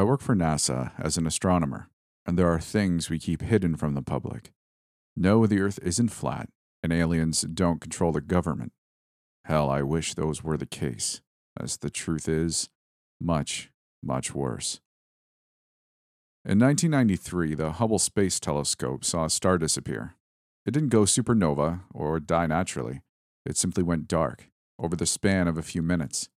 I work for NASA as an astronomer, and there are things we keep hidden from the public. No, the Earth isn't flat, and aliens don't control the government. Hell, I wish those were the case, as the truth is much, much worse. In 1993, the Hubble Space Telescope saw a star disappear. It didn't go supernova or die naturally, it simply went dark over the span of a few minutes.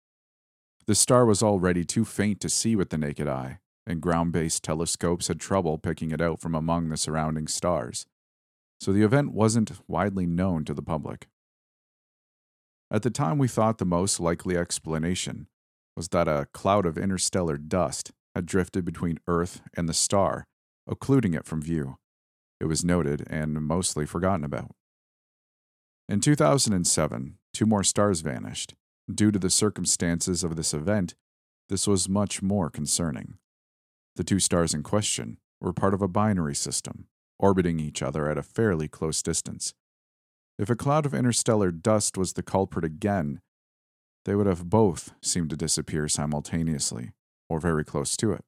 The star was already too faint to see with the naked eye, and ground based telescopes had trouble picking it out from among the surrounding stars. So the event wasn't widely known to the public. At the time, we thought the most likely explanation was that a cloud of interstellar dust had drifted between Earth and the star, occluding it from view. It was noted and mostly forgotten about. In 2007, two more stars vanished. Due to the circumstances of this event, this was much more concerning. The two stars in question were part of a binary system, orbiting each other at a fairly close distance. If a cloud of interstellar dust was the culprit again, they would have both seemed to disappear simultaneously or very close to it.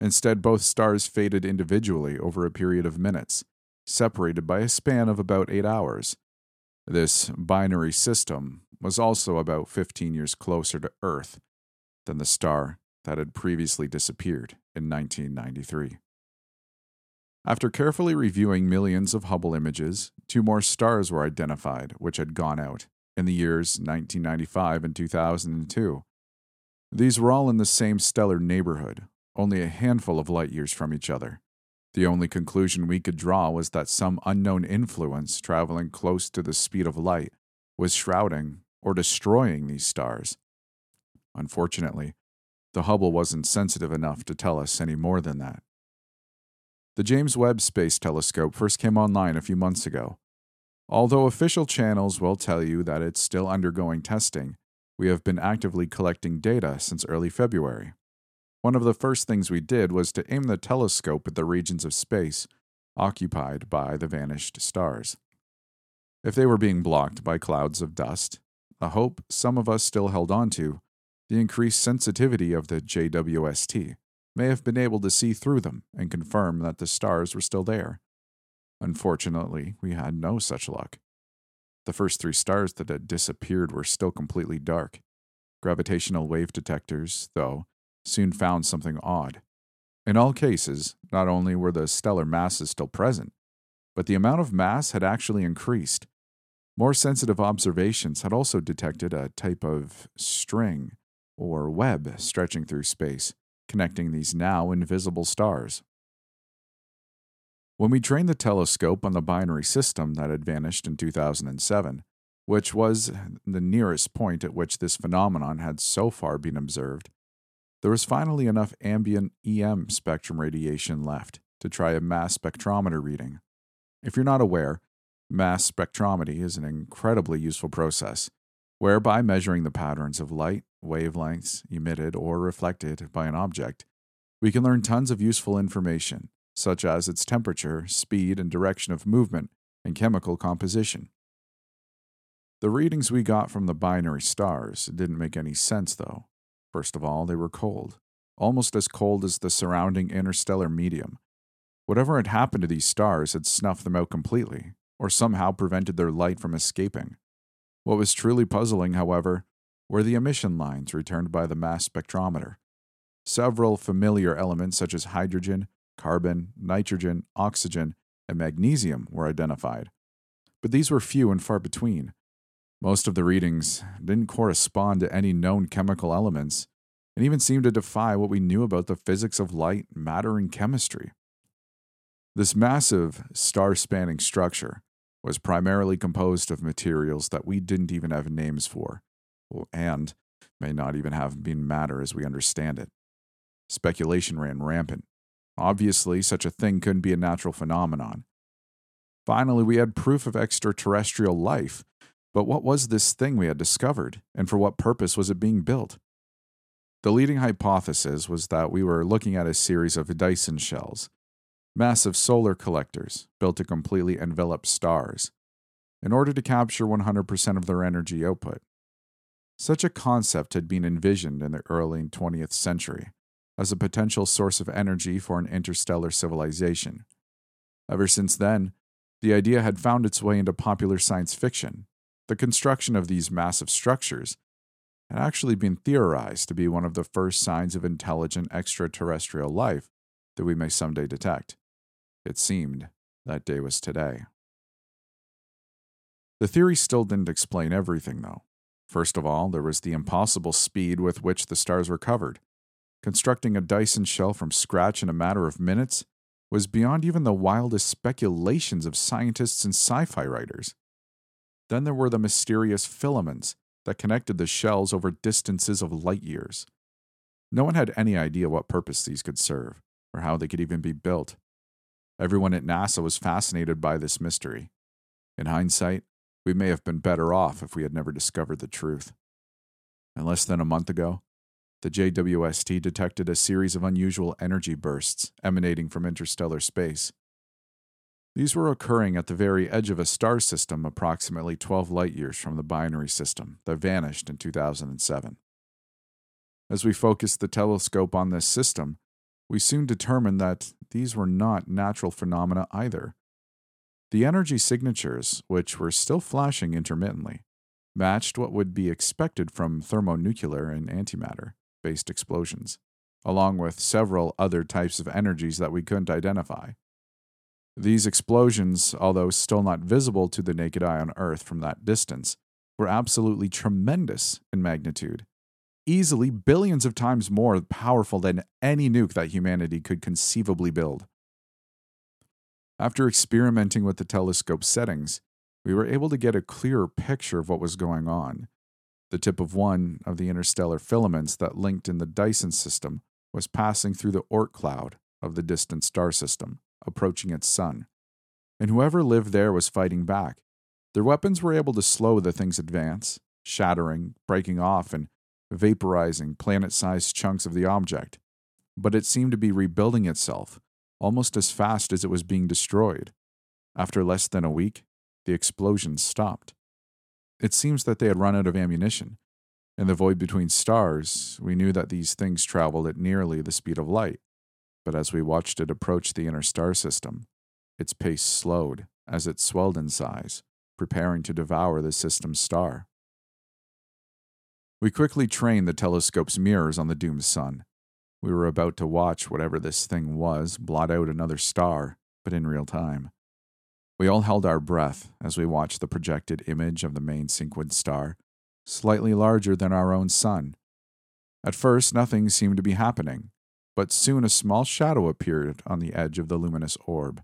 Instead, both stars faded individually over a period of minutes, separated by a span of about eight hours. This binary system was also about 15 years closer to Earth than the star that had previously disappeared in 1993. After carefully reviewing millions of Hubble images, two more stars were identified which had gone out in the years 1995 and 2002. These were all in the same stellar neighborhood, only a handful of light years from each other. The only conclusion we could draw was that some unknown influence traveling close to the speed of light was shrouding or destroying these stars. Unfortunately, the Hubble wasn't sensitive enough to tell us any more than that. The James Webb Space Telescope first came online a few months ago. Although official channels will tell you that it's still undergoing testing, we have been actively collecting data since early February. One of the first things we did was to aim the telescope at the regions of space occupied by the vanished stars. If they were being blocked by clouds of dust, a hope some of us still held on to, the increased sensitivity of the JWST may have been able to see through them and confirm that the stars were still there. Unfortunately, we had no such luck. The first three stars that had disappeared were still completely dark. Gravitational wave detectors, though, soon found something odd. In all cases, not only were the stellar masses still present, but the amount of mass had actually increased. More sensitive observations had also detected a type of string or web stretching through space, connecting these now invisible stars. When we trained the telescope on the binary system that had vanished in 2007, which was the nearest point at which this phenomenon had so far been observed, there was finally enough ambient EM spectrum radiation left to try a mass spectrometer reading. If you're not aware, mass spectrometry is an incredibly useful process, whereby measuring the patterns of light, wavelengths emitted or reflected by an object, we can learn tons of useful information such as its temperature, speed, and direction of movement and chemical composition. The readings we got from the binary stars didn't make any sense, though. First of all, they were cold, almost as cold as the surrounding interstellar medium. Whatever had happened to these stars had snuffed them out completely, or somehow prevented their light from escaping. What was truly puzzling, however, were the emission lines returned by the mass spectrometer. Several familiar elements such as hydrogen, carbon, nitrogen, oxygen, and magnesium were identified. But these were few and far between. Most of the readings didn't correspond to any known chemical elements, and even seemed to defy what we knew about the physics of light, matter, and chemistry. This massive, star spanning structure was primarily composed of materials that we didn't even have names for, and may not even have been matter as we understand it. Speculation ran rampant, Obviously, such a thing couldn't be a natural phenomenon. Finally, we had proof of extraterrestrial life, but what was this thing we had discovered, and for what purpose was it being built? The leading hypothesis was that we were looking at a series of Dyson shells, massive solar collectors built to completely envelop stars, in order to capture 100% of their energy output. Such a concept had been envisioned in the early 20th century, as a potential source of energy for an interstellar civilization. Ever since then, the idea had found its way into popular science fiction. The construction of these massive structures had actually been theorized to be one of the first signs of intelligent extraterrestrial life that we may someday detect. It seemed that day was today. The theory still didn't explain everything, though. First of all, there was the impossible speed with which the stars were covered. Constructing a Dyson shell from scratch in a matter of minutes was beyond even the wildest speculations of scientists and sci fi writers. Then there were the mysterious filaments that connected the shells over distances of light years. No one had any idea what purpose these could serve, or how they could even be built. Everyone at NASA was fascinated by this mystery. In hindsight, we may have been better off if we had never discovered the truth. And less than a month ago, the JWST detected a series of unusual energy bursts emanating from interstellar space. These were occurring at the very edge of a star system approximately 12 light years from the binary system that vanished in 2007. As we focused the telescope on this system, we soon determined that these were not natural phenomena either. The energy signatures, which were still flashing intermittently, matched what would be expected from thermonuclear and antimatter based explosions, along with several other types of energies that we couldn't identify. These explosions, although still not visible to the naked eye on Earth from that distance, were absolutely tremendous in magnitude, easily billions of times more powerful than any nuke that humanity could conceivably build. After experimenting with the telescope settings, we were able to get a clearer picture of what was going on. The tip of one of the interstellar filaments that linked in the Dyson system was passing through the Oort cloud of the distant star system, approaching its sun. And whoever lived there was fighting back. Their weapons were able to slow the thing's advance, shattering, breaking off, and vaporizing planet sized chunks of the object. But it seemed to be rebuilding itself, almost as fast as it was being destroyed. After less than a week, the explosions stopped. It seems that they had run out of ammunition. In the void between stars, we knew that these things traveled at nearly the speed of light. But as we watched it approach the inner star system, its pace slowed as it swelled in size, preparing to devour the system's star. We quickly trained the telescope's mirrors on the doomed sun. We were about to watch whatever this thing was blot out another star, but in real time. We all held our breath as we watched the projected image of the main sequence star, slightly larger than our own sun. At first, nothing seemed to be happening, but soon a small shadow appeared on the edge of the luminous orb,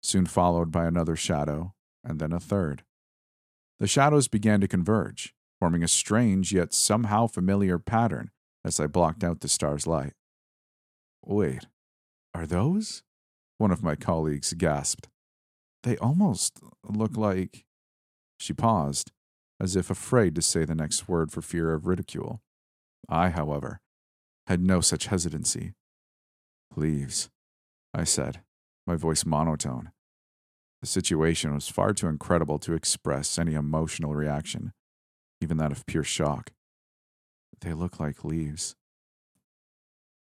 soon followed by another shadow, and then a third. The shadows began to converge, forming a strange yet somehow familiar pattern as I blocked out the star's light. Wait, are those? One of my colleagues gasped. They almost look like. She paused, as if afraid to say the next word for fear of ridicule. I, however, had no such hesitancy. Leaves, I said, my voice monotone. The situation was far too incredible to express any emotional reaction, even that of pure shock. They look like leaves.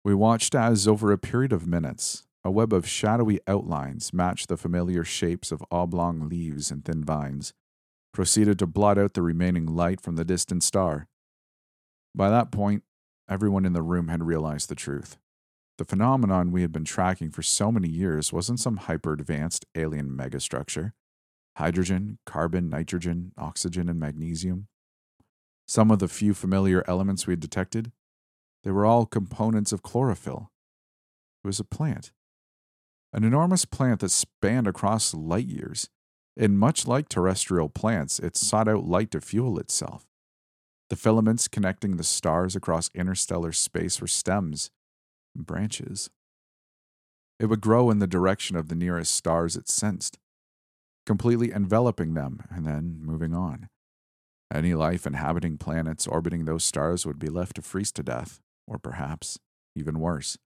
We watched as, over a period of minutes, a web of shadowy outlines matched the familiar shapes of oblong leaves and thin vines, proceeded to blot out the remaining light from the distant star. By that point, everyone in the room had realized the truth. The phenomenon we had been tracking for so many years wasn't some hyper advanced alien megastructure. Hydrogen, carbon, nitrogen, oxygen, and magnesium. Some of the few familiar elements we had detected they were all components of chlorophyll. It was a plant. An enormous plant that spanned across light years. And much like terrestrial plants, it sought out light to fuel itself. The filaments connecting the stars across interstellar space were stems branches. It would grow in the direction of the nearest stars it sensed, completely enveloping them and then moving on. Any life inhabiting planets orbiting those stars would be left to freeze to death or perhaps even worse.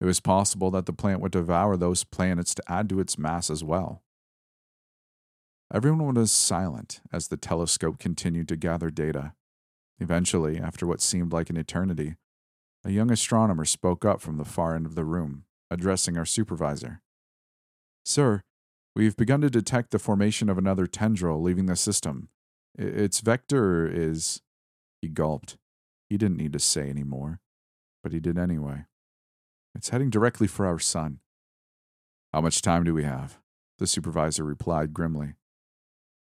It was possible that the plant would devour those planets to add to its mass as well. Everyone was silent as the telescope continued to gather data. Eventually, after what seemed like an eternity, A young astronomer spoke up from the far end of the room, addressing our supervisor. Sir, we've begun to detect the formation of another tendril leaving the system. Its vector is. He gulped. He didn't need to say any more, but he did anyway. It's heading directly for our sun. How much time do we have? The supervisor replied grimly.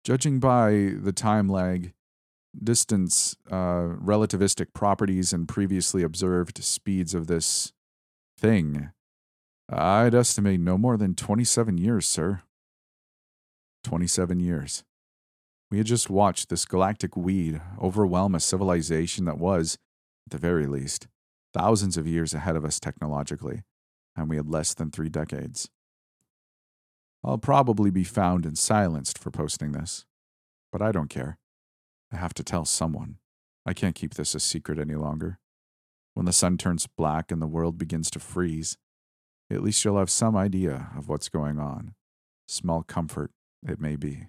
Judging by the time lag, distance, uh, relativistic properties, and previously observed speeds of this thing, I'd estimate no more than 27 years, sir. 27 years. We had just watched this galactic weed overwhelm a civilization that was, at the very least, thousands of years ahead of us technologically, and we had less than three decades. I'll probably be found and silenced for posting this, but I don't care. I have to tell someone. I can't keep this a secret any longer. When the sun turns black and the world begins to freeze, at least you'll have some idea of what's going on. Small comfort it may be.